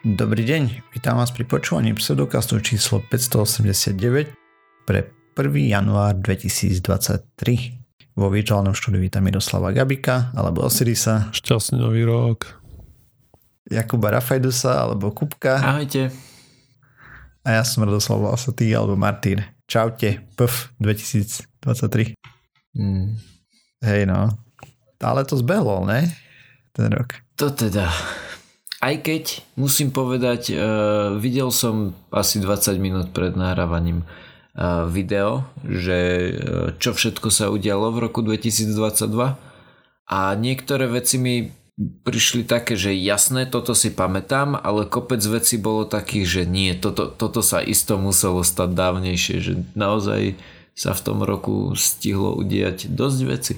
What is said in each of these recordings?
Dobrý deň, vítam vás pri počúvaní pseudokastu číslo 589 pre 1. január 2023. Vo virtuálnom štúdiu vítam Miroslava Gabika alebo Osirisa. Šťastný nový rok. Jakuba Rafajdusa alebo Kupka. Ahojte. A ja som Radoslav Vlasatý alebo Martýr. Čaute, PF 2023. Mm. Hej no, ale to zbehlo, ne? Ten rok. To teda. Aj keď musím povedať, uh, videl som asi 20 minút pred nahrávaním uh, video, že uh, čo všetko sa udialo v roku 2022 a niektoré veci mi prišli také, že jasné, toto si pamätám, ale kopec vecí bolo takých, že nie, toto, toto sa isto muselo stať dávnejšie, že naozaj sa v tom roku stihlo udiať dosť veci.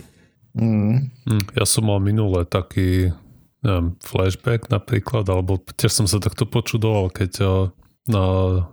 Mm. Ja som mal minule taký neviem, flashback napríklad, alebo tiež som sa takto počudoval, keď eh, na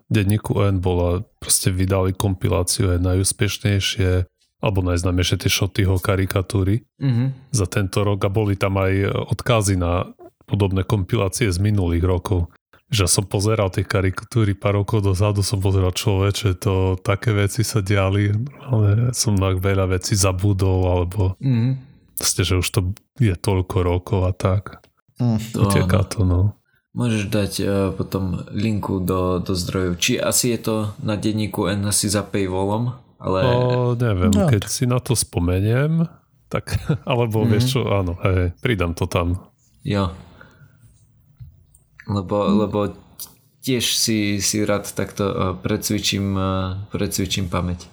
denníku N bola, proste vydali kompiláciu aj najúspešnejšie alebo najznámejšie tie Šotyho karikatúry mm-hmm. za tento rok a boli tam aj odkazy na podobné kompilácie z minulých rokov. Že som pozeral tie karikatúry pár rokov dozadu, som pozeral človeče, to také veci sa diali, ale som na veľa vecí zabudol, alebo mm-hmm. Proste, že už to je toľko rokov a tak. Mm, to Uteká to, no. Môžeš dať uh, potom linku do, do zdrojov. Či asi je to na denníku N asi za paywallom? Ale... No, neviem, no. keď si na to spomeniem, tak, alebo mm-hmm. vieš čo, áno, hej, pridám to tam. Jo. Lebo, mm. lebo tiež si, si rád takto uh, precvičím, uh, precvičím pamäť.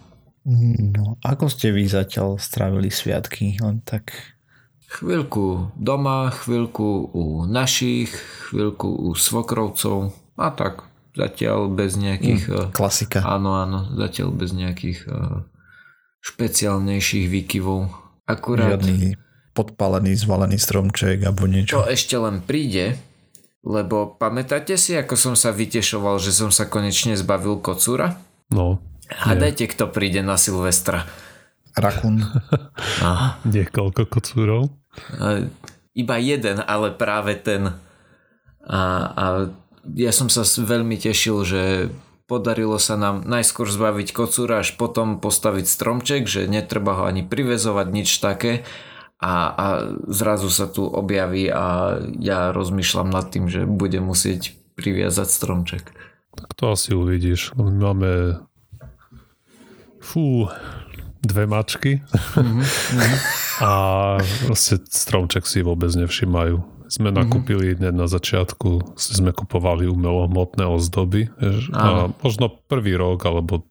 No, ako ste vy zatiaľ strávili sviatky? Len tak... Chvíľku doma, chvíľku u našich, chvíľku u svokrovcov a tak. Zatiaľ bez nejakých... Mm, klasika. Áno, áno, zatiaľ bez nejakých uh, špeciálnejších výkyvov. Akurát... Žiadny podpalený, zvalený stromček alebo niečo. To ešte len príde, lebo pamätáte si, ako som sa vytešoval, že som sa konečne zbavil kocúra? No. Hádajte, kto príde na Silvestra. Rakun. Niekoľko kocúrov? Iba jeden, ale práve ten. A, a ja som sa veľmi tešil, že podarilo sa nám najskôr zbaviť kocúra, až potom postaviť stromček, že netreba ho ani privezovať, nič také. A, a zrazu sa tu objaví a ja rozmýšľam nad tým, že budem musieť priviazať stromček. Tak to asi uvidíš. My máme fú, dve mačky mm-hmm. a vlastne stromček si vôbec nevšimajú. Sme mhm. nakúpili mm-hmm. na začiatku, sme kupovali umelohmotné ozdoby a možno prvý rok alebo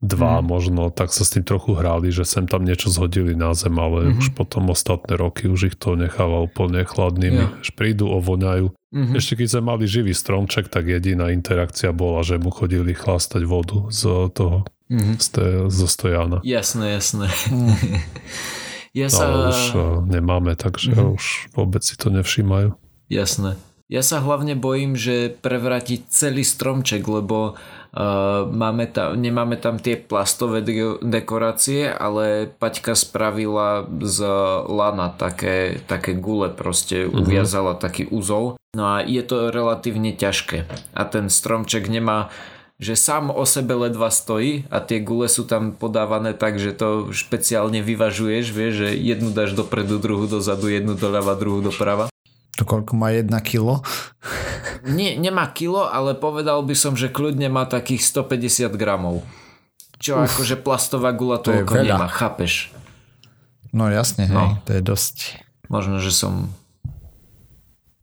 dva mm. možno, tak sa s tým trochu hráli, že sem tam niečo zhodili na zem, ale mm-hmm. už potom ostatné roky už ich to necháva úplne chladnými. Yeah. Až prídu, ovoňajú. Mm-hmm. Ešte keď sme mali živý stromček, tak jediná interakcia bola, že mu chodili chlastať vodu z toho mm-hmm. zo stojana. Jasné, jasné. Mm. ja sa... Ale už uh, nemáme, takže mm-hmm. už vôbec si to nevšímajú. Jasné. Ja sa hlavne bojím, že prevratiť celý stromček, lebo uh, máme tam, nemáme tam tie plastové de- dekorácie, ale Paťka spravila z lana také, také gule, proste uh-huh. uviazala taký úzol. No a je to relatívne ťažké. A ten stromček nemá že sám o sebe ledva stojí a tie gule sú tam podávané tak, že to špeciálne vyvažuješ, vieš, že jednu dáš dopredu, druhú dozadu, jednu doľava, druhú doprava. To koľko má jedna kilo? Nie, nemá kilo, ale povedal by som, že kľudne má takých 150 gramov. Čo Uf, akože plastová gula to toľko nemá, chápeš? No jasne, hej, no. to je dosť. Možno, že som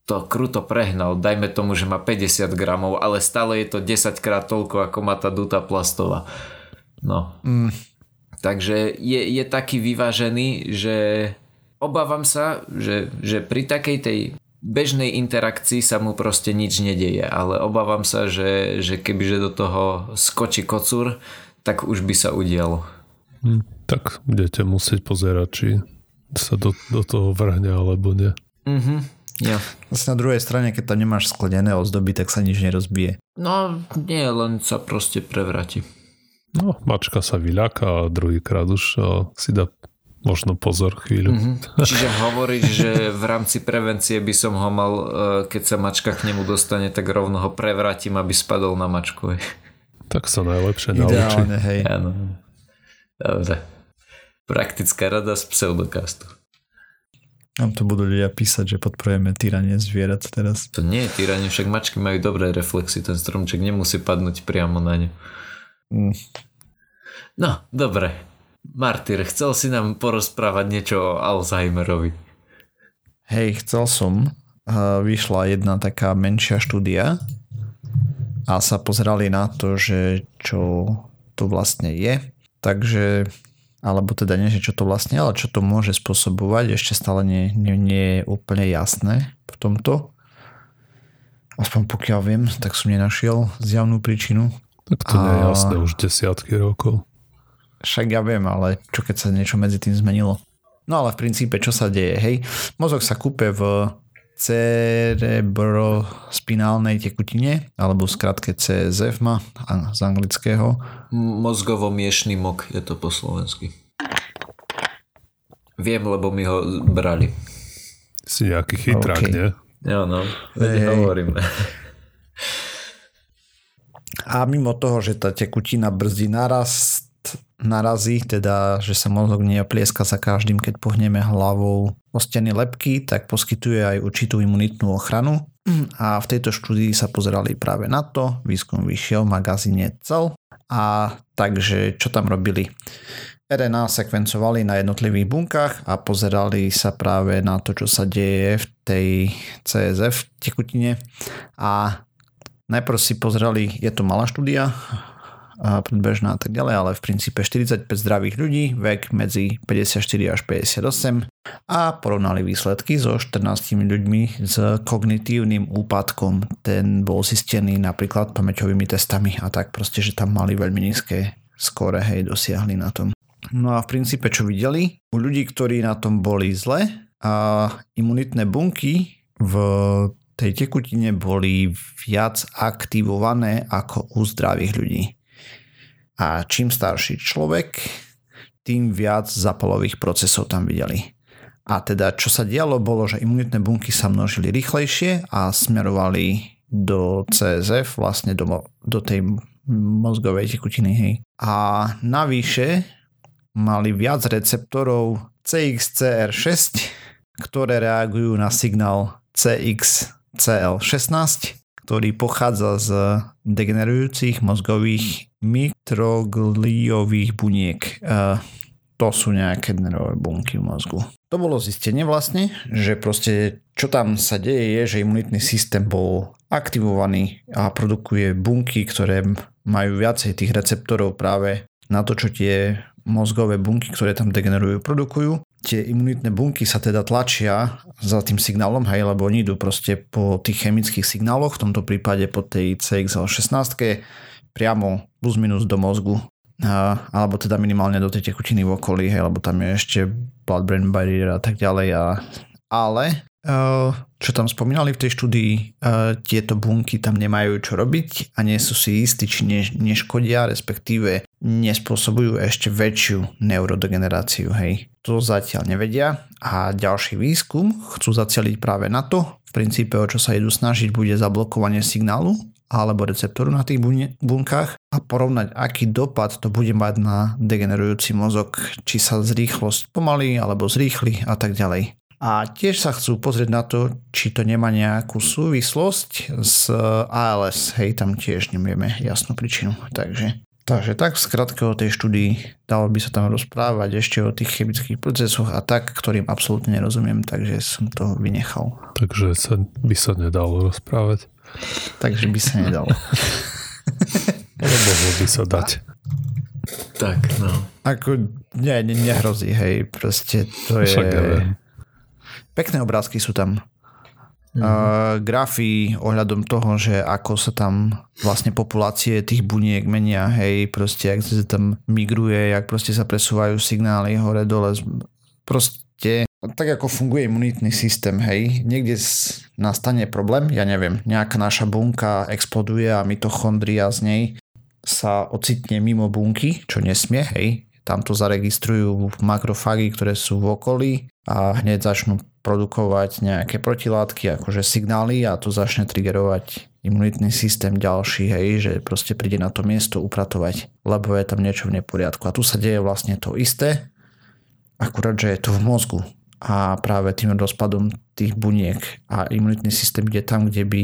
to kruto prehnal, dajme tomu, že má 50 gramov, ale stále je to 10 krát toľko, ako má tá duta plastová. No. Mm. Takže je, je taký vyvážený, že obávam sa, že, že pri takej tej bežnej interakcii sa mu proste nič nedieje, ale obávam sa, že, že kebyže do toho skočí kocúr, tak už by sa udialo. Hm, tak budete musieť pozerať, či sa do, do toho vrhne alebo nie. Mhm. Ja. Vlastne na druhej strane, keď tam nemáš sklenené ozdoby, tak sa nič nerozbije. No, nie, len sa proste prevráti. No, mačka sa vyľaká a druhýkrát už si dá možno pozor chvíľu. Mm-hmm. Čiže hovoríš, že v rámci prevencie by som ho mal, e, keď sa mačka k nemu dostane, tak rovno ho prevrátim, aby spadol na mačku. Tak sa najlepšie naučí. Ideálne, hej. Áno. Dobre. Praktická rada z pseudokastu. Nám to budú ľudia písať, že podporujeme týranie zvierat teraz. To nie je týranie, však mačky majú dobré reflexy, ten stromček nemusí padnúť priamo na ňu. Mm. No, dobre. Martyr, chcel si nám porozprávať niečo o Alzheimerovi. Hej, chcel som. Vyšla jedna taká menšia štúdia a sa pozerali na to, že čo to vlastne je. Takže, alebo teda nie, že čo to vlastne, ale čo to môže spôsobovať, ešte stále nie, nie, nie je úplne jasné v tomto. Aspoň pokiaľ viem, tak som nenašiel zjavnú príčinu. Tak to nie je jasné už desiatky rokov. Však ja viem, ale čo keď sa niečo medzi tým zmenilo? No ale v princípe, čo sa deje? Hej, mozog sa kúpe v cerebrospinálnej tekutine, alebo v skratke CSF má z anglického. Mozgovo-miešný mok je to po slovensky. Viem, lebo mi ho brali. Si nejaký chytrák, okay. nie? Jo, no, hey. hovorím. A mimo toho, že tá tekutina brzdí narast narazí, teda že sa mozog neoplieska za každým, keď pohneme hlavou o steny lepky, tak poskytuje aj určitú imunitnú ochranu. A v tejto štúdii sa pozerali práve na to, výskum vyšiel v magazíne Cell. A takže čo tam robili? RNA sekvencovali na jednotlivých bunkách a pozerali sa práve na to, čo sa deje v tej CSF tekutine a najprv si pozerali, je to malá štúdia, predbežná a tak ďalej, ale v princípe 45 zdravých ľudí, vek medzi 54 až 58 a porovnali výsledky so 14 ľuďmi s kognitívnym úpadkom. Ten bol zistený napríklad pamäťovými testami a tak proste, že tam mali veľmi nízke skóre, hej, dosiahli na tom. No a v princípe čo videli? U ľudí, ktorí na tom boli zle a imunitné bunky v tej tekutine boli viac aktivované ako u zdravých ľudí. A čím starší človek, tým viac zapalových procesov tam videli. A teda čo sa dialo bolo, že imunitné bunky sa množili rýchlejšie a smerovali do CSF, vlastne do, do tej mozgovej tekutiny. Hej. A navyše mali viac receptorov CXCR6, ktoré reagujú na signál CXCL16, ktorý pochádza z degenerujúcich mozgových mikrogliových buniek. To sú nejaké nervové bunky v mozgu. To bolo zistenie vlastne, že proste čo tam sa deje je, že imunitný systém bol aktivovaný a produkuje bunky, ktoré majú viacej tých receptorov práve na to, čo tie mozgové bunky, ktoré tam degenerujú, produkujú tie imunitné bunky sa teda tlačia za tým signálom, hej, lebo oni idú proste po tých chemických signáloch, v tomto prípade po tej CXL16 priamo plus minus do mozgu, a, alebo teda minimálne do tej tekutiny v okolí, hej, lebo tam je ešte blood-brain barrier a tak ďalej. A, ale čo tam spomínali v tej štúdii, tieto bunky tam nemajú čo robiť a nie sú si istí, či neškodia, respektíve nespôsobujú ešte väčšiu neurodegeneráciu. Hej. To zatiaľ nevedia a ďalší výskum chcú zacieliť práve na to. V princípe o čo sa idú snažiť bude zablokovanie signálu alebo receptoru na tých bunkách a porovnať, aký dopad to bude mať na degenerujúci mozog, či sa zrýchlosť pomalí alebo zrýchli a tak ďalej. A tiež sa chcú pozrieť na to, či to nemá nejakú súvislosť s ALS. Hej, tam tiež nevieme jasnú príčinu. Takže, takže tak skratke o tej štúdii dalo by sa tam rozprávať ešte o tých chemických procesoch a tak, ktorým absolútne nerozumiem, takže som to vynechal. Takže sa, by sa nedalo rozprávať. Takže by sa nedalo. Lebo by sa dať. Tak, no. Ako, nie, ne, nehrozí, hej, proste to je... Však Pekné obrázky sú tam. Uh, grafy ohľadom toho, že ako sa tam vlastne populácie tých buniek menia, hej, proste, ak sa tam migruje, jak proste sa presúvajú signály hore, dole, proste tak ako funguje imunitný systém, hej, niekde nastane problém, ja neviem, nejaká naša bunka exploduje a mitochondria z nej sa ocitne mimo bunky, čo nesmie, hej, tam to zaregistrujú makrofágy, ktoré sú v okolí a hneď začnú produkovať nejaké protilátky, akože signály a to začne triggerovať imunitný systém ďalší, hej, že proste príde na to miesto upratovať, lebo je tam niečo v neporiadku. A tu sa deje vlastne to isté, akurát, že je to v mozgu a práve tým rozpadom tých buniek a imunitný systém ide tam, kde by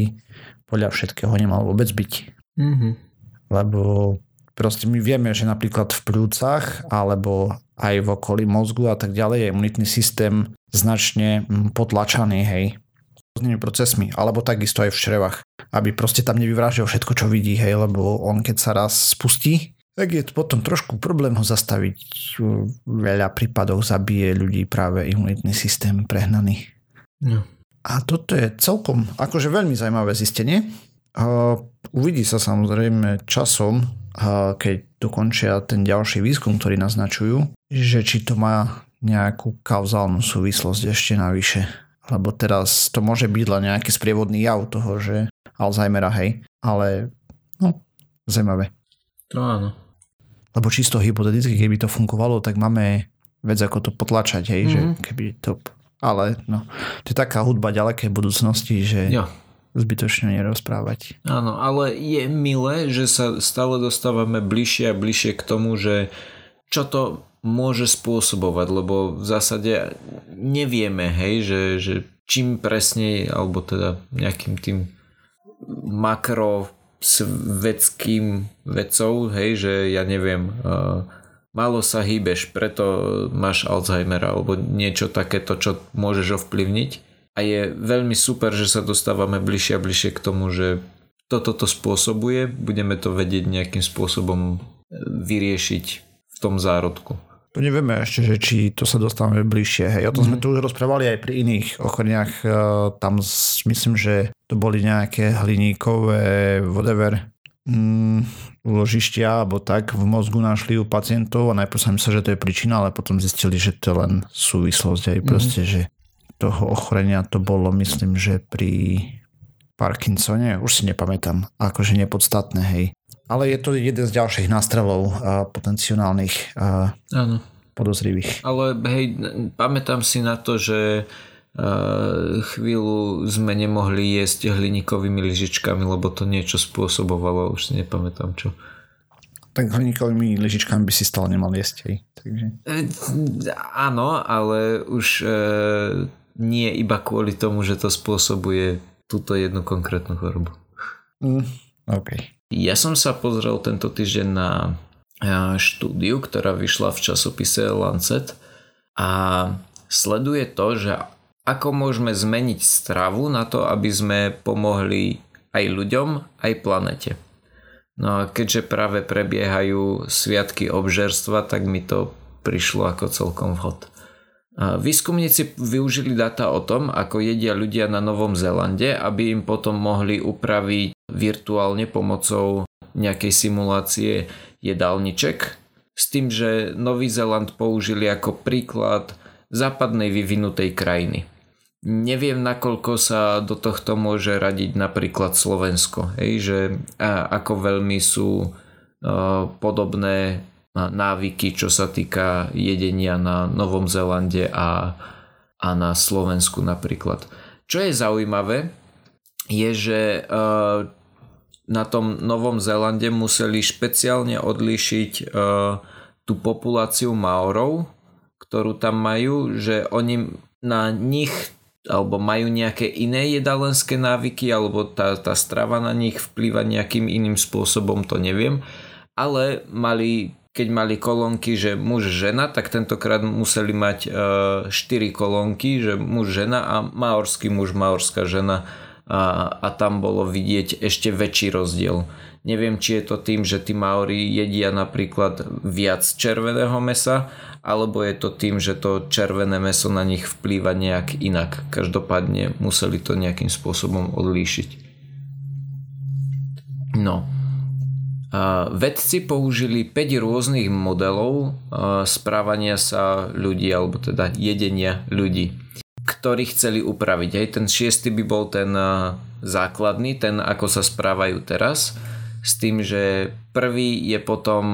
podľa všetkého nemal vôbec byť. Mm-hmm. Lebo proste my vieme, že napríklad v plúcach alebo aj v okolí mozgu a tak ďalej je imunitný systém značne mm, potlačaný, hej, rôznymi procesmi, alebo takisto aj v črevách, aby proste tam nevyvrážil všetko, čo vidí, hej, lebo on keď sa raz spustí, tak je to potom trošku problém ho zastaviť. V veľa prípadoch zabije ľudí práve imunitný systém prehnaný. No. A toto je celkom akože veľmi zaujímavé zistenie. Uvidí sa samozrejme časom, keď dokončia ten ďalší výskum, ktorý naznačujú, že či to má nejakú kauzálnu súvislosť ešte navyše. Lebo teraz to môže byť len nejaký sprievodný jav toho, že Alzheimera, hej. Ale no, zaujímavé. To áno. Lebo čisto hypoteticky, keby to fungovalo, tak máme vec ako to potlačať, hej, mm-hmm. že mhm. keby to... Ale no, to je taká hudba ďalekej budúcnosti, že... Jo zbytočne nerozprávať. Áno, ale je milé, že sa stále dostávame bližšie a bližšie k tomu, že čo to môže spôsobovať, lebo v zásade nevieme, hej, že, že čím presne, alebo teda nejakým tým makro svetským vecou, hej, že ja neviem, uh, málo sa hýbeš, preto máš Alzheimera alebo niečo takéto, čo môžeš ovplyvniť. A je veľmi super, že sa dostávame bližšie a bližšie k tomu, že toto to spôsobuje, budeme to vedieť nejakým spôsobom vyriešiť v tom zárodku. To nevieme ešte, že či to sa dostávame bližšie. Hej. O tom mm. sme mhm. tu už rozprávali aj pri iných ochoreniach. E, tam myslím, že to boli nejaké hliníkové whatever mm, ložištia alebo tak v mozgu našli u pacientov a najprv sa myslel, že to je príčina, ale potom zistili, že to je len súvislosť aj mm. proste, že toho ochorenia to bolo myslím, že pri Parkinsone, už si nepamätám, akože nepodstatné, hej. Ale je to jeden z ďalších nástrelov uh, potenciálnych uh, Áno. podozrivých. Ale hej, pamätám si na to, že chvíľu sme nemohli jesť hliníkovými lyžičkami, lebo to niečo spôsobovalo, už si nepamätám čo. Tak hliníkovými lyžičkami by si stále nemal jesť, hej. Takže... Áno, ale už uh, nie iba kvôli tomu, že to spôsobuje túto jednu konkrétnu chorobu. Mm, OK. Ja som sa pozrel tento týždeň na štúdiu, ktorá vyšla v časopise Lancet a sleduje to, že ako môžeme zmeniť stravu na to, aby sme pomohli aj ľuďom, aj planete. No a keďže práve prebiehajú sviatky obžerstva, tak mi to prišlo ako celkom vhod. Výskumníci využili data o tom, ako jedia ľudia na Novom Zélande, aby im potom mohli upraviť virtuálne pomocou nejakej simulácie jedálniček s tým, že Nový Zéland použili ako príklad západnej vyvinutej krajiny. Neviem, nakoľko sa do tohto môže radiť napríklad Slovensko, hej, že ako veľmi sú podobné návyky, čo sa týka jedenia na Novom Zelande a, a na Slovensku napríklad. Čo je zaujímavé, je, že uh, na tom Novom Zelande museli špeciálne odlíšiť uh, tú populáciu Maorov, ktorú tam majú, že oni na nich alebo majú nejaké iné jedalenské návyky, alebo tá, tá strava na nich vplýva nejakým iným spôsobom, to neviem. Ale mali keď mali kolónky, že muž, žena, tak tentokrát museli mať e, 4 kolónky, že muž, žena a maorský muž, maorská žena a, a tam bolo vidieť ešte väčší rozdiel. Neviem, či je to tým, že tí Maori jedia napríklad viac červeného mesa, alebo je to tým, že to červené meso na nich vplýva nejak inak. Každopádne museli to nejakým spôsobom odlíšiť. No, Vedci použili 5 rôznych modelov správania sa ľudí, alebo teda jedenia ľudí, ktorí chceli upraviť. Aj ten šiestý by bol ten základný, ten ako sa správajú teraz, s tým, že Prvý je potom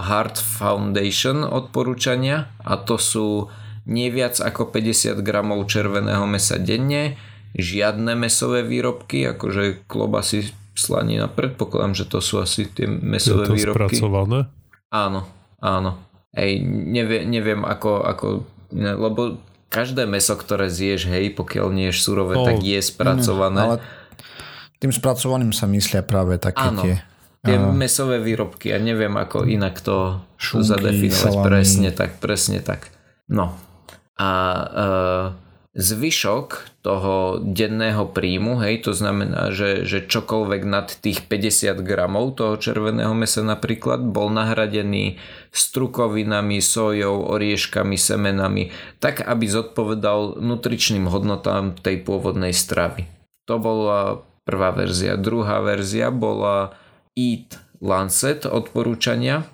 Heart Foundation odporúčania a to sú nie ako 50 gramov červeného mesa denne, žiadne mesové výrobky, akože klobasy, slanina, predpokladám, že to sú asi tie mesové je to výrobky. spracované? Áno, áno. Hej, nevie, neviem ako, ako, lebo každé meso, ktoré zješ, hej, pokiaľ nie je surové, no, tak je spracované. Ale tým spracovaným sa myslia práve také áno, tie tie uh, mesové výrobky. Ja neviem, ako inak to šunky, zadefinovať. Salami. Presne tak, presne tak. No. A uh, zvyšok toho denného príjmu, hej, to znamená, že, že čokoľvek nad tých 50 gramov toho červeného mesa napríklad bol nahradený strukovinami, sojou, orieškami, semenami, tak aby zodpovedal nutričným hodnotám tej pôvodnej stravy. To bola prvá verzia. Druhá verzia bola Eat Lancet odporúčania,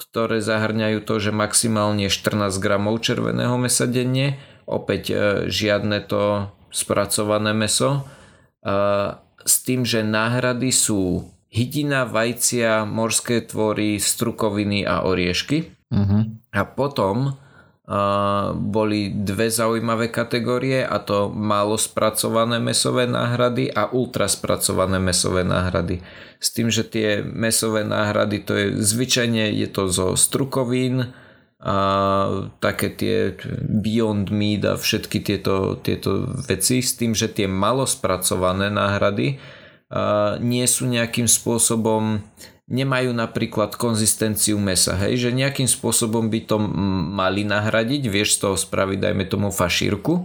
ktoré zahrňajú to, že maximálne 14 gramov červeného mesa denne, opäť e, žiadne to spracované meso, e, s tým, že náhrady sú hydina, vajcia, morské tvory, strukoviny a oriešky. Uh-huh. A potom boli dve zaujímavé kategórie a to málo spracované mesové náhrady a ultra spracované mesové náhrady. S tým, že tie mesové náhrady to je zvyčajne je to zo strukovín a také tie Beyond Meat a všetky tieto, tieto veci s tým, že tie malo spracované náhrady nie sú nejakým spôsobom nemajú napríklad konzistenciu mesa, hej, že nejakým spôsobom by to mali nahradiť, vieš z toho spraviť, dajme tomu fašírku,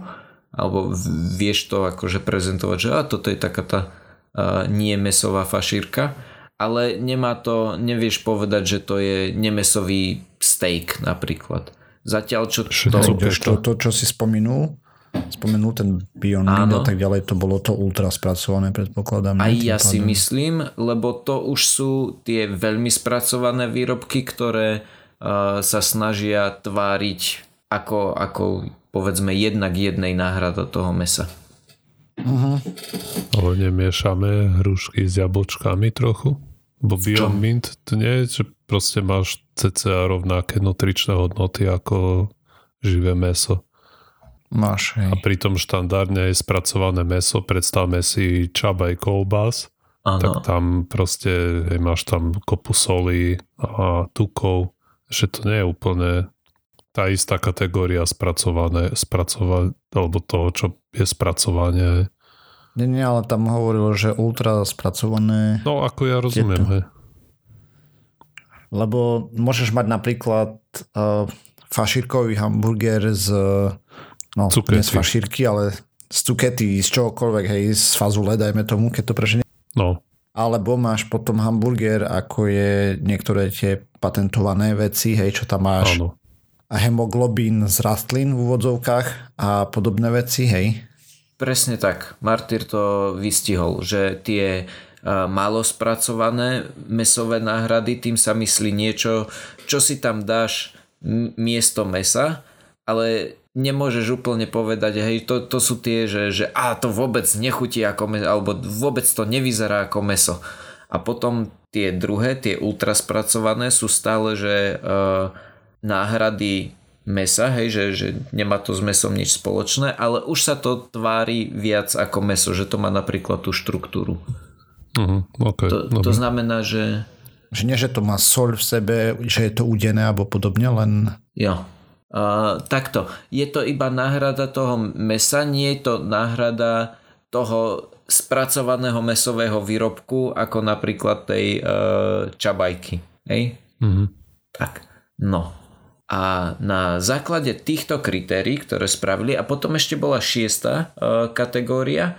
alebo vieš to akože prezentovať, že a toto je taká tá uh, nie mesová fašírka, ale nemá to, nevieš povedať, že to je nemesový steak napríklad. Zatiaľ čo to... To, to, čo si spomenul, spomenul ten Beyond Meat a tak ďalej, to bolo to ultra spracované, predpokladám. Aj ja si myslím, lebo to už sú tie veľmi spracované výrobky, ktoré uh, sa snažia tváriť ako, ako povedzme jednak jednej náhrada toho mesa. Uh-huh. Ale nemiešame hrušky s jablčkami trochu? Bo Beyond Mint to nie je, že proste máš cca rovnaké nutričné hodnoty ako živé meso. Máš, hej. A pritom štandardne je spracované meso, predstavme si čabaj kolbás, Aha. tak tam proste hej, máš tam kopu soli a tukov, že to nie je úplne tá istá kategória spracované, spracovať, alebo toho, čo je spracovanie. Nie, nie, ale tam hovorilo, že ultra spracované... No, ako ja rozumiem, hej. Lebo môžeš mať napríklad uh, fašírkový hamburger z no, cukety. nie z fašírky, ale z cukety, z čohokoľvek, hej, z fazule, dajme tomu, keď to preženie. No. Alebo máš potom hamburger, ako je niektoré tie patentované veci, hej, čo tam máš. Áno. A hemoglobín z rastlín v úvodzovkách a podobné veci, hej. Presne tak. Martyr to vystihol, že tie málo spracované mesové náhrady, tým sa myslí niečo, čo si tam dáš miesto mesa, ale nemôžeš úplne povedať, hej, to, to sú tie, že, že a to vôbec nechutí ako meso, alebo vôbec to nevyzerá ako meso. A potom tie druhé, tie ultra spracované sú stále, že e, náhrady mesa, hej, že, že nemá to s mesom nič spoločné, ale už sa to tvári viac ako meso, že to má napríklad tú štruktúru. Uh-huh, okay, to, to znamená, že... Že nie, že to má sol v sebe, že je to udené alebo podobne, len... Jo, Uh, takto, je to iba náhrada toho mesa, nie je to náhrada toho spracovaného mesového výrobku, ako napríklad tej uh, čabajky. Hej? Mm-hmm. Tak, no. A na základe týchto kritérií, ktoré spravili, a potom ešte bola šiesta uh, kategória,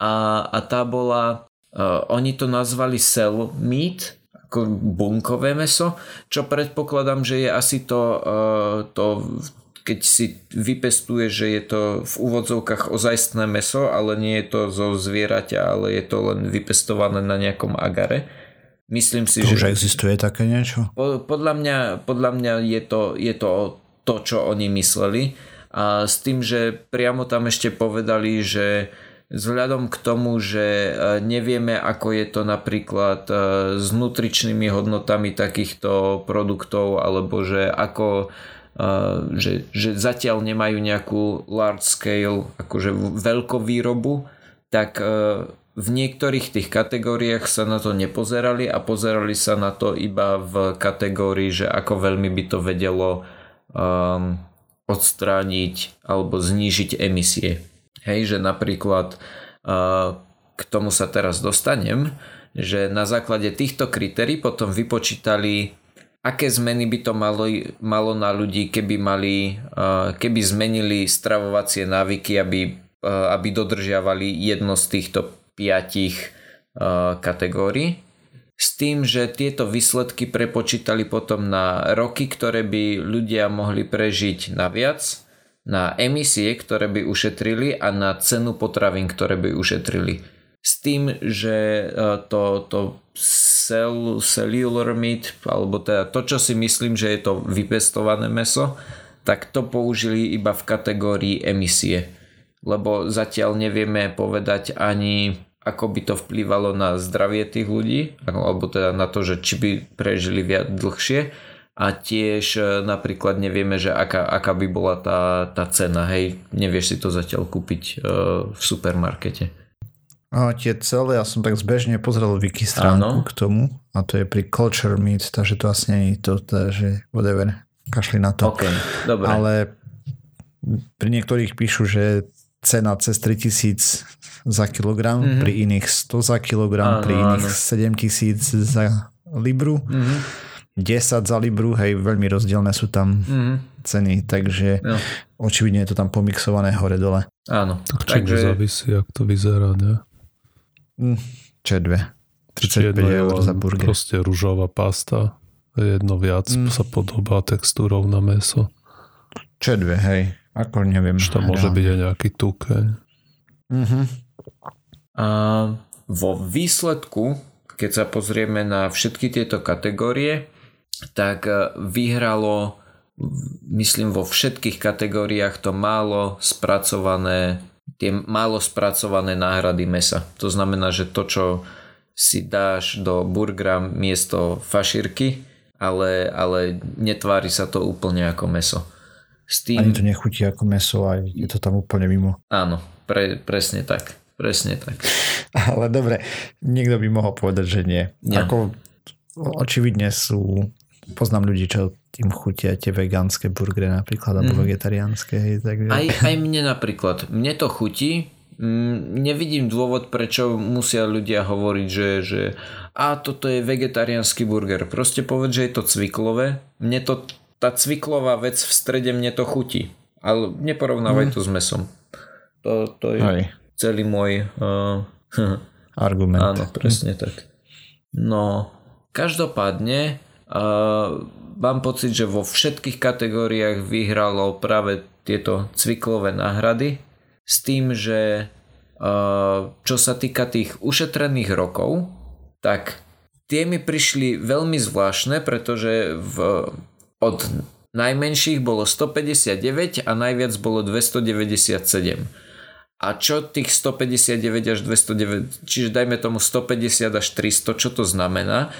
a, a tá bola, uh, oni to nazvali cell meat, ako bunkové meso, čo predpokladám, že je asi to, eh, to keď si vypestuje, že je to v úvodzovkách ozajstné meso, ale nie je to zo zvieraťa, ale je to len vypestované na nejakom agare. Myslím si, to že... už existuje také niečo? Podľa mňa, podľa mňa je, to, je to to, čo oni mysleli. A s tým, že priamo tam ešte povedali, že vzhľadom k tomu, že nevieme, ako je to napríklad s nutričnými hodnotami takýchto produktov, alebo že ako že, že zatiaľ nemajú nejakú large scale, akože veľkovýrobu, tak v niektorých tých kategóriách sa na to nepozerali a pozerali sa na to iba v kategórii, že ako veľmi by to vedelo um, odstrániť alebo znížiť emisie. Hej, že napríklad uh, k tomu sa teraz dostanem, že na základe týchto kritérií potom vypočítali aké zmeny by to malo, malo na ľudí, keby mali, keby zmenili stravovacie návyky, aby, aby dodržiavali jedno z týchto piatich kategórií. S tým, že tieto výsledky prepočítali potom na roky, ktoré by ľudia mohli prežiť naviac, na emisie, ktoré by ušetrili a na cenu potravín, ktoré by ušetrili. S tým, že to, to cell, cellular meat, alebo teda to, čo si myslím, že je to vypestované meso, tak to použili iba v kategórii emisie. Lebo zatiaľ nevieme povedať ani ako by to vplývalo na zdravie tých ľudí, alebo teda na to, že či by prežili viac dlhšie a tiež e, napríklad nevieme, že aká, aká by bola tá, tá cena, hej, nevieš si to zatiaľ kúpiť uh, v supermarkete. A tie celé, ja som tak zbežne pozrel wiki stránku Áno. k tomu a to je pri Culture Meat, takže to asi nie je to, že whatever, kašli na to. Okay, dobre. Ale pri niektorých píšu, že cena cez 3000 za kilogram, mm-hmm. pri iných 100 za kilogram, áno, pri iných áno. 7000 za libru. Mm-hmm. 10 za libru, hej, veľmi rozdielne sú tam mm-hmm. ceny, takže no. očividne je to tam pomixované hore-dole. Áno. Tak takže... závisí, ak to vyzerá, ne? Hm, čo je dve? 35 eur za burger. Proste rúžová pasta. Jedno viac mm. sa podobá textúrou na meso. Čo je dve, hej. Ako neviem. Čo tam môže byť aj nejaký tukeň. Mm-hmm. A vo výsledku, keď sa pozrieme na všetky tieto kategórie, tak e, vyhralo myslím vo všetkých kategóriách to málo spracované tie málo spracované náhrady mesa. To znamená, že to, čo si dáš do burgera miesto fašírky, ale, ale netvári sa to úplne ako meso. S tým... Ani to nechutí ako meso a je to tam úplne mimo. Áno, pre, presne tak. Presne tak. Ale dobre, niekto by mohol povedať, že nie. nie. Ako očividne sú poznám ľudí, čo tým chutia tie vegánske burgery napríklad, alebo mm. vegetariánske. Hej, takže... aj, aj mne napríklad. Mne to chutí. Mm, nevidím dôvod, prečo musia ľudia hovoriť, že, že a toto je vegetariánsky burger. Proste povedz, že je to cviklové. Mne to, tá cviklová vec v strede mne to chutí. Ale neporovnávaj mm. to s mesom. To, to je aj. celý môj uh, argument. Áno, presne mm. tak. No, každopádne Uh, mám pocit, že vo všetkých kategóriách vyhralo práve tieto cviklové náhrady s tým, že uh, čo sa týka tých ušetrených rokov, tak tie mi prišli veľmi zvláštne, pretože v, od najmenších bolo 159 a najviac bolo 297. A čo tých 159 až 209, čiže dajme tomu 150 až 300, čo to znamená?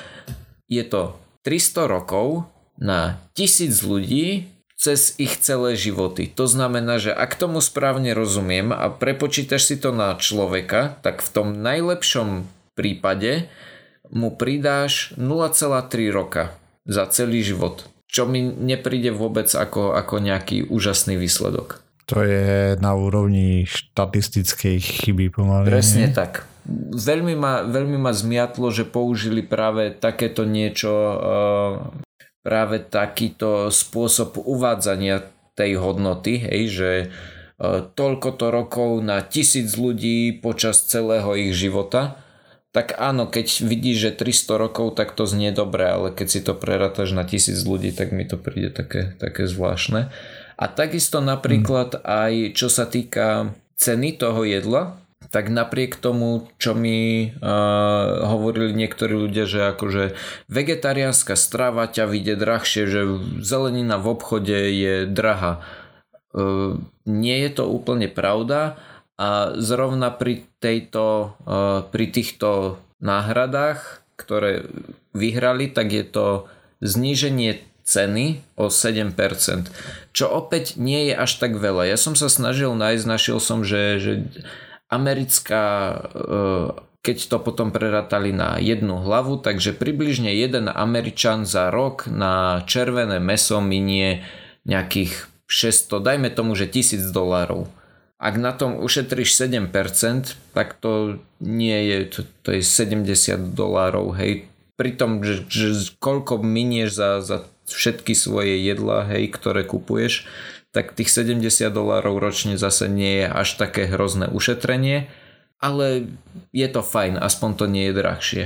Je to 300 rokov na tisíc ľudí cez ich celé životy. To znamená, že ak tomu správne rozumiem a prepočítaš si to na človeka, tak v tom najlepšom prípade mu pridáš 0,3 roka za celý život. Čo mi nepríde vôbec ako, ako nejaký úžasný výsledok. To je na úrovni štatistickej chyby pomaly. Presne nie? tak veľmi ma, veľmi ma zmiatlo, že použili práve takéto niečo, eh, práve takýto spôsob uvádzania tej hodnoty, hej, že eh, toľko to rokov na tisíc ľudí počas celého ich života, tak áno, keď vidíš, že 300 rokov, tak to znie dobre, ale keď si to prerátaš na tisíc ľudí, tak mi to príde také, také zvláštne. A takisto napríklad aj čo sa týka ceny toho jedla, tak napriek tomu, čo mi uh, hovorili niektorí ľudia, že akože vegetariánska strava ťa vyjde drahšie, že zelenina v obchode je drahá. Uh, nie je to úplne pravda A zrovna pri, tejto, pri týchto náhradách, ktoré vyhrali, tak je to zníženie ceny o 7%, čo opäť nie je až tak veľa. Ja som sa snažil nájsť, našiel som, že, že americká, e, keď to potom preratali na jednu hlavu, takže približne jeden Američan za rok na červené meso minie nejakých 600, dajme tomu, že 1000 dolárov. Ak na tom ušetríš 7%, tak to nie je, to, to je 70 dolárov, hej. Pritom, že, že koľko minieš za, za všetky svoje jedlá, hej, ktoré kupuješ, tak tých 70 dolárov ročne zase nie je až také hrozné ušetrenie, ale je to fajn, aspoň to nie je drahšie.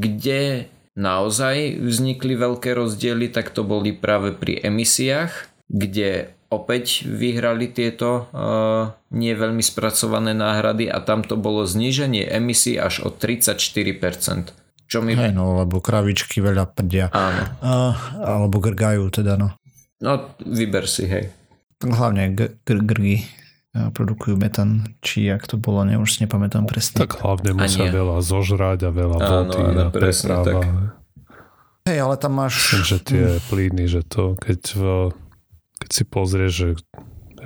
Kde naozaj vznikli veľké rozdiely, tak to boli práve pri emisiách, kde opäť vyhrali tieto uh, nie veľmi spracované náhrady a tam to bolo zníženie emisí až o 34%. Čo mi... Hej, no, lebo kravičky veľa prdia. Áno. Uh, alebo grgajú teda, no. No, vyber si, hej. Hlavne g- gr- grgy produkujú metan, či ak to bolo, ne, už si nepamätám presne. Tak hlavne musia veľa zožrať a veľa vody áno, a presne tak. Hej, ale tam máš... Že tie plyny, že to, keď, v, keď si pozrieš, že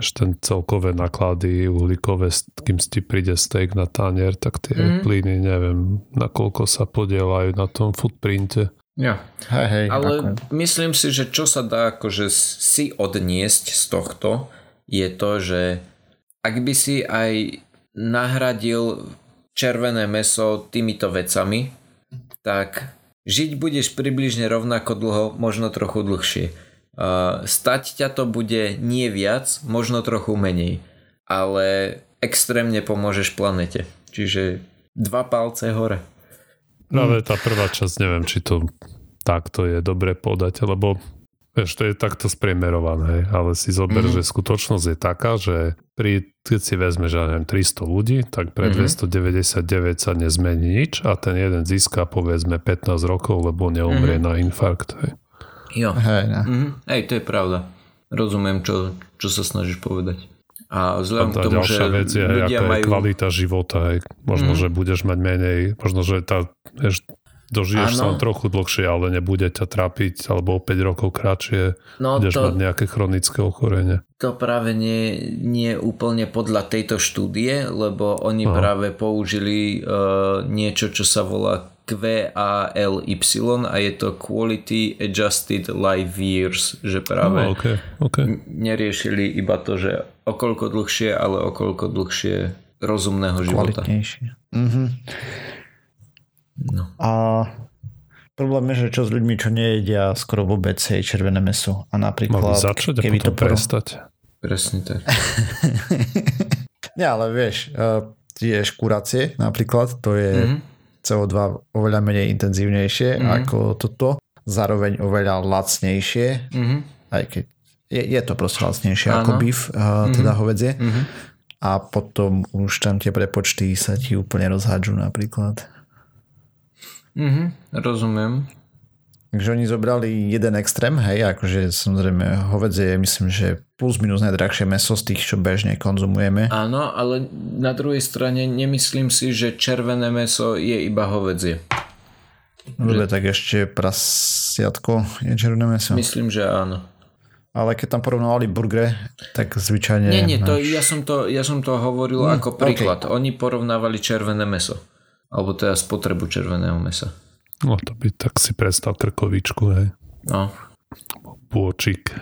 ešte ten celkové náklady uhlíkové, kým ti príde steak na tanier, tak tie mm. plyny, neviem, nakoľko sa podielajú na tom footprinte. Ja. Hej, hej, Ale ako... myslím si, že čo sa dá akože si odniesť z tohto, je to, že ak by si aj nahradil červené meso týmito vecami, tak žiť budeš približne rovnako dlho, možno trochu dlhšie stať ťa to bude nie viac, možno trochu menej, ale extrémne pomôžeš planete. Čiže dva palce hore. No ale tá prvá časť, neviem, či to takto je dobre podať, lebo vieš, to je takto spriemerované, ale si zober, mm-hmm. že skutočnosť je taká, že pri, keď si vezme, že neviem, 300 ľudí, tak pre mm-hmm. 299 sa nezmení nič a ten jeden získa povedzme 15 rokov, lebo neumrie mm-hmm. na infarkt. Hej. Jo. Hej, ne. Mm-hmm. Hej, to je pravda. Rozumiem, čo, čo sa snažíš povedať. A vzhľadom k tomu, že vec je, ľudia majú... kvalita života. Hej. Možno, mm-hmm. že budeš mať menej, možno, že tá, vieš, dožiješ ano. sa trochu dlhšie, ale nebude ťa trápiť, alebo o 5 rokov kratšie no budeš to, mať nejaké chronické ochorenie. To práve nie, nie úplne podľa tejto štúdie, lebo oni Aha. práve použili uh, niečo, čo sa volá QALY a je to Quality Adjusted Life Years, že práve oh, okay, okay. neriešili iba to, že okolko dlhšie, ale okolko dlhšie rozumného života. Mm-hmm. No. A problém je, že čo s ľuďmi, čo nejedia skoro vôbec jej červené meso. A napríklad... Mali začať a potom to prestať. Presne tak. Nie, ale vieš, uh, ješ kuracie napríklad, to je mm-hmm CO2 oveľa menej intenzívnejšie mm-hmm. ako toto, zároveň oveľa lacnejšie, mm-hmm. aj keď je, je to proste lacnejšie Áno. ako beef, uh, teda mm-hmm. hovedzie. Mm-hmm. A potom už tam tie prepočty sa ti úplne rozhádžu napríklad. Mhm, rozumiem. Takže oni zobrali jeden extrém, hej, akože samozrejme hovedzie je myslím, že plus minus najdrahšie meso z tých, čo bežne konzumujeme. Áno, ale na druhej strane nemyslím si, že červené meso je iba hovedzie. Dobre, že... tak ešte prasiatko je červené meso. Myslím, že áno. Ale keď tam porovnávali burgery, tak zvyčajne... Nie, nie, to, ja, som to, ja som to hovoril hmm, ako príklad. Okay. Oni porovnávali červené meso. Alebo teda spotrebu červeného mesa. No to by tak si predstav krkovičku, hej. No. Bôčik.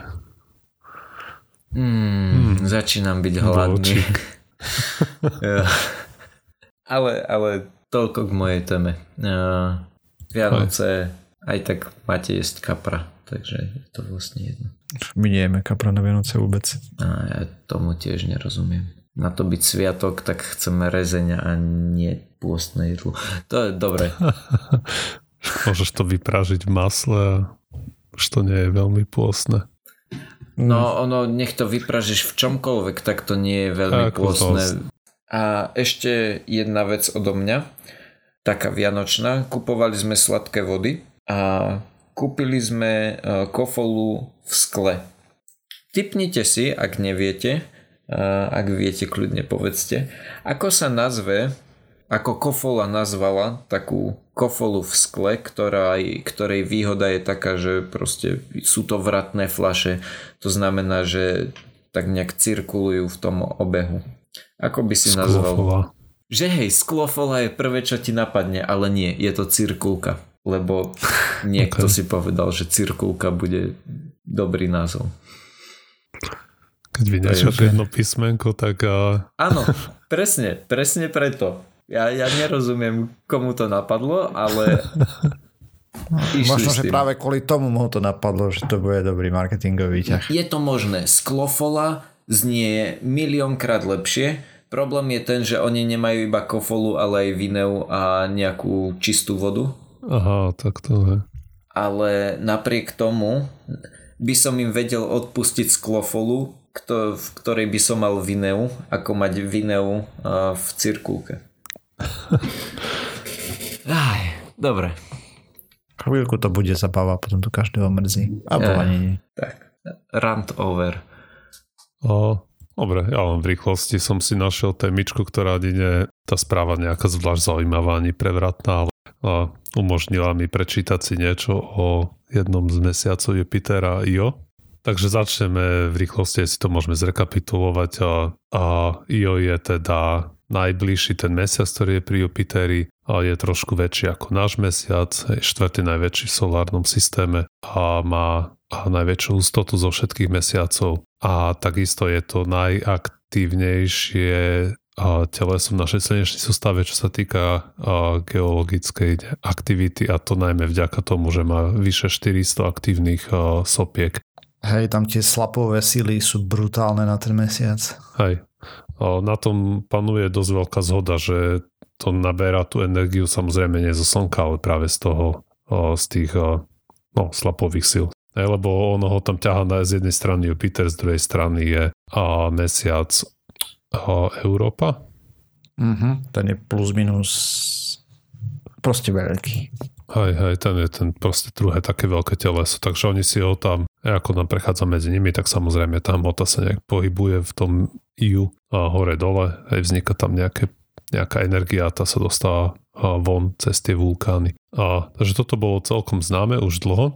Mm, hmm. Začínam byť hladný. ale, ale toľko k mojej téme. Uh, Vianoce aj. aj tak máte jesť kapra, takže je to vlastne jedno. My nejeme kapra na Vianoce vôbec. A ja tomu tiež nerozumiem. Na to byť sviatok, tak chceme rezeňa a nie pôstne jedlo. To je dobre. Môžeš to vypražiť v masle a už to nie je veľmi pôsne. No ono, nech to vypražíš v čomkoľvek, tak to nie je veľmi Ako pôsne. A ešte jedna vec odo mňa, taká vianočná. Kupovali sme sladké vody a kúpili sme e, kofolu v skle. Typnite si, ak neviete, ak viete, kľudne povedzte. Ako sa nazve, ako Kofola nazvala takú kofolu v skle, ktorá, ktorej výhoda je taká, že proste sú to vratné flaše. To znamená, že tak nejak cirkulujú v tom obehu. Ako by si Sklofola. nazval? Že hej, sklofola je prvé, čo ti napadne, ale nie, je to cirkulka. Lebo niekto okay. si povedal, že cirkulka bude dobrý názov. Keď vyniečo jedno písmenko, tak... Áno, presne, presne preto. Ja, ja nerozumiem, komu to napadlo, ale... No, možno, že práve kvôli tomu mu to napadlo, že to bude dobrý marketingový ťah. Je to možné. Sklofola znie miliónkrát lepšie. Problém je ten, že oni nemajú iba kofolu, ale aj vineu a nejakú čistú vodu. Aha, tak to je. Ale napriek tomu by som im vedel odpustiť sklofolu, v ktorej by som mal vineu, ako mať vineu v cirkulke. Aj, dobre. Chvíľku to bude zabava, potom to každého mrzí. A ja, ani nie. Tak, rant over. O, dobre, ja len v rýchlosti som si našiel témičku, ktorá nie tá správa nejaká zvlášť zaujímavá ani prevratná, ale a umožnila mi prečítať si niečo o jednom z mesiacov Jupitera Io, Takže začneme v rýchlosti, si to môžeme zrekapitulovať. A, a Io je teda najbližší ten mesiac, ktorý je pri Jupiteri je trošku väčší ako náš mesiac, je štvrtý najväčší v solárnom systéme a má najväčšiu hustotu zo všetkých mesiacov. A takisto je to najaktívnejšie teleso v našej slnečnej sústave, čo sa týka geologickej aktivity a to najmä vďaka tomu, že má vyše 400 aktívnych sopiek. Hej, tam tie slapové síly sú brutálne na ten mesiac. Hej. Na tom panuje dosť veľká zhoda, že to naberá tú energiu samozrejme nie zo slnka, ale práve z toho, z tých no, slapových síl. Hej, lebo ono ho tam ťaha na z jednej strany Jupiter, z druhej strany je a mesiac a Európa. Uh-huh. Ten je plus minus proste veľký. Hej, hej, ten je ten proste druhé také veľké teleso, takže oni si ho tam, ako nám prechádza medzi nimi, tak samozrejme tá hmota sa nejak pohybuje v tom iu a hore dole, hej, vzniká tam nejaké, nejaká energia a tá sa dostáva von cez tie vulkány. A, takže toto bolo celkom známe už dlho,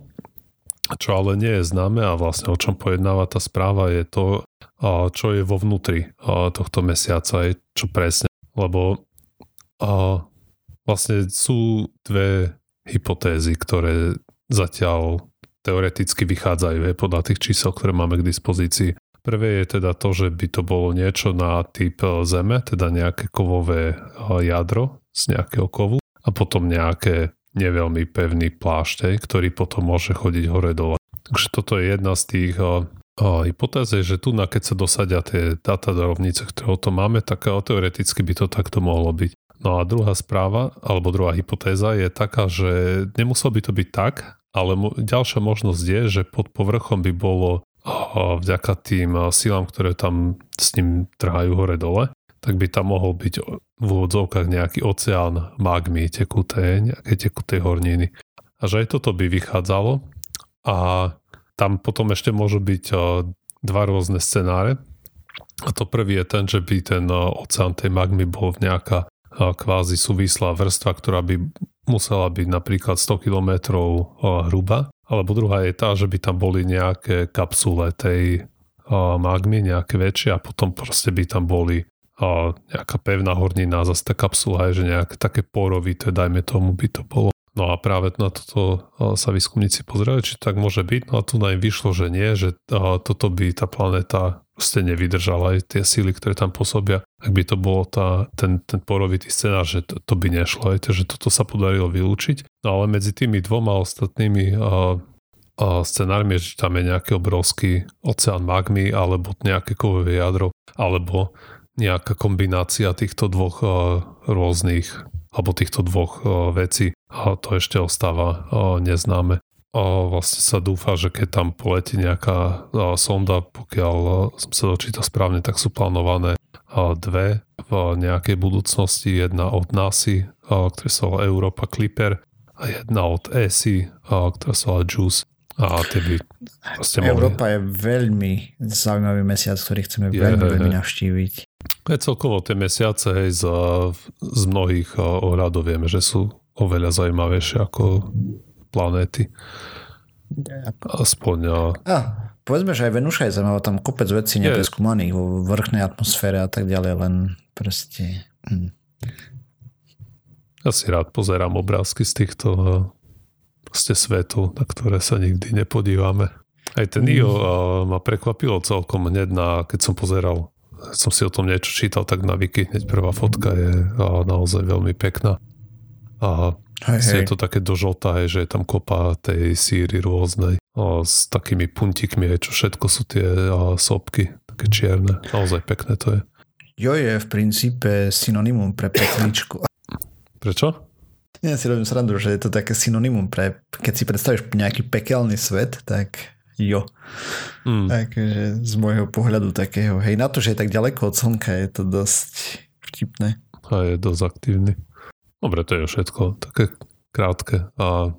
čo ale nie je známe a vlastne o čom pojednáva tá správa je to, čo je vo vnútri tohto mesiaca, čo presne. Lebo vlastne sú dve hypotézy, ktoré zatiaľ teoreticky vychádzajú aj podľa tých čísel, ktoré máme k dispozícii. Prvé je teda to, že by to bolo niečo na typ Zeme, teda nejaké kovové jadro z nejakého kovu a potom nejaké neveľmi pevný plášť, ktorý potom môže chodiť hore-dole. Takže toto je jedna z tých hypotéz, že tu, na keď sa dosadia tie data do rovnice, ktoré o to máme, tak teoreticky by to takto mohlo byť. No a druhá správa, alebo druhá hypotéza je taká, že nemuselo by to byť tak, ale ďalšia možnosť je, že pod povrchom by bolo vďaka tým silám, ktoré tam s ním trhajú hore-dole, tak by tam mohol byť v úvodzovkách nejaký oceán magmy tekuté, nejaké tekutej horniny. A že aj toto by vychádzalo a tam potom ešte môžu byť dva rôzne scenáre. A to prvý je ten, že by ten oceán tej magmy bol v nejaká kvázi súvislá vrstva, ktorá by musela byť napríklad 100 km hruba. Alebo druhá je tá, že by tam boli nejaké kapsule tej magmy, nejaké väčšie a potom proste by tam boli nejaká pevná hornina, zase tá kapsula je, že nejaké také porovité, dajme tomu by to bolo. No a práve na toto sa výskumníci pozreli, či tak môže byť. No a tu nám vyšlo, že nie, že toto by tá planéta proste nevydržala aj tie síly, ktoré tam pôsobia. Ak by to bolo tá, ten, ten porovitý scenár, že to, to by nešlo. Aj, takže toto sa podarilo vylúčiť. No ale medzi tými dvoma ostatnými a, a scenármi, že tam je nejaký obrovský oceán magmy alebo nejaké kovové jadro alebo nejaká kombinácia týchto dvoch a, rôznych alebo týchto dvoch vecí a to ešte ostáva neznáme. A vlastne sa dúfa, že keď tam poletí nejaká sonda, pokiaľ som sa dočítal správne, tak sú plánované dve v nejakej budúcnosti. Jedna od NASA, ktorá sa volá Europa Clipper a jedna od ESI, ktorá sa volá JUICE. A tie by proste mohli... Európa je veľmi zaujímavý mesiac, ktorý chceme je, veľmi, veľmi navštíviť. Je celkovo tie mesiace hej, z, z mnohých ohľadov vieme, že sú oveľa zaujímavejšie ako planéty. Aspoň... A, povedzme, že aj Venuša je zaujímavá, tam kopec vecí nepreskúmaných vo vrchnej atmosfére a tak ďalej, len proste... Hm. Ja si rád pozerám obrázky z týchto proste svetu, na ktoré sa nikdy nepodívame. Aj ten mm. IO ma prekvapilo celkom hneď na, keď som pozeral, som si o tom niečo čítal, tak na Wiki hneď prvá fotka je naozaj veľmi pekná. A hej, hej. je to také dožltavé, že je tam kopa tej síry rôznej a s takými puntikmi, čo všetko sú tie a, sopky, také čierne. Naozaj pekné to je. Jo je v princípe synonymum pre pekličku. Prečo? Ja si robím srandu, že je to také synonymum pre, keď si predstavíš nejaký pekelný svet, tak jo. Mm. Takže z môjho pohľadu takého, hej, na to, že je tak ďaleko od slnka, je to dosť vtipné. A je dosť aktívny. Dobre, to je všetko, také krátke a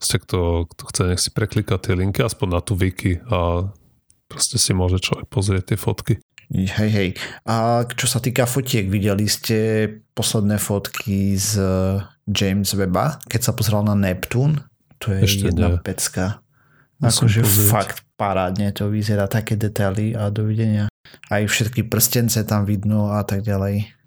ste kto, kto chce, nech si preklikať tie linky aspoň na tú wiki a proste si môže človek pozrieť tie fotky. Hej, hej. A čo sa týka fotiek, videli ste posledné fotky z James Weba, keď sa pozeral na Neptún? To je Ešte jedna nie. pecka. Akože fakt parádne to vyzerá, také detaily a dovidenia. Aj všetky prstence tam vidno a tak ďalej.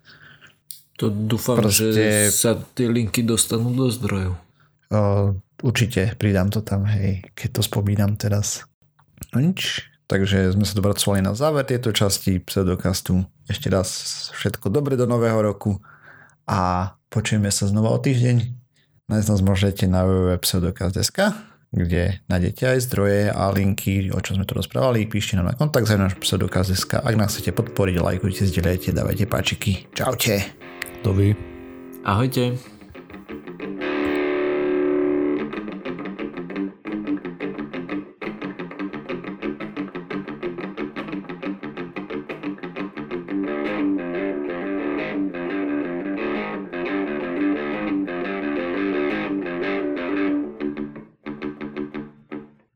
To dúfam, Proste... že sa tie linky dostanú do zdrojov. O, určite, pridám to tam, hej, keď to spomínam teraz. No nič, Takže sme sa dobracovali na záver tejto časti pseudokastu. Ešte raz všetko dobre do nového roku a počujeme sa znova o týždeň. Nájsť nás môžete na www.pseudokast.sk kde nájdete aj zdroje a linky, o čom sme tu rozprávali. Píšte nám na kontakt za náš pseudokaz.sk. Ak nás chcete podporiť, lajkujte, zdieľajte, dávajte páčiky. Čaute. Dobrý. Ahojte.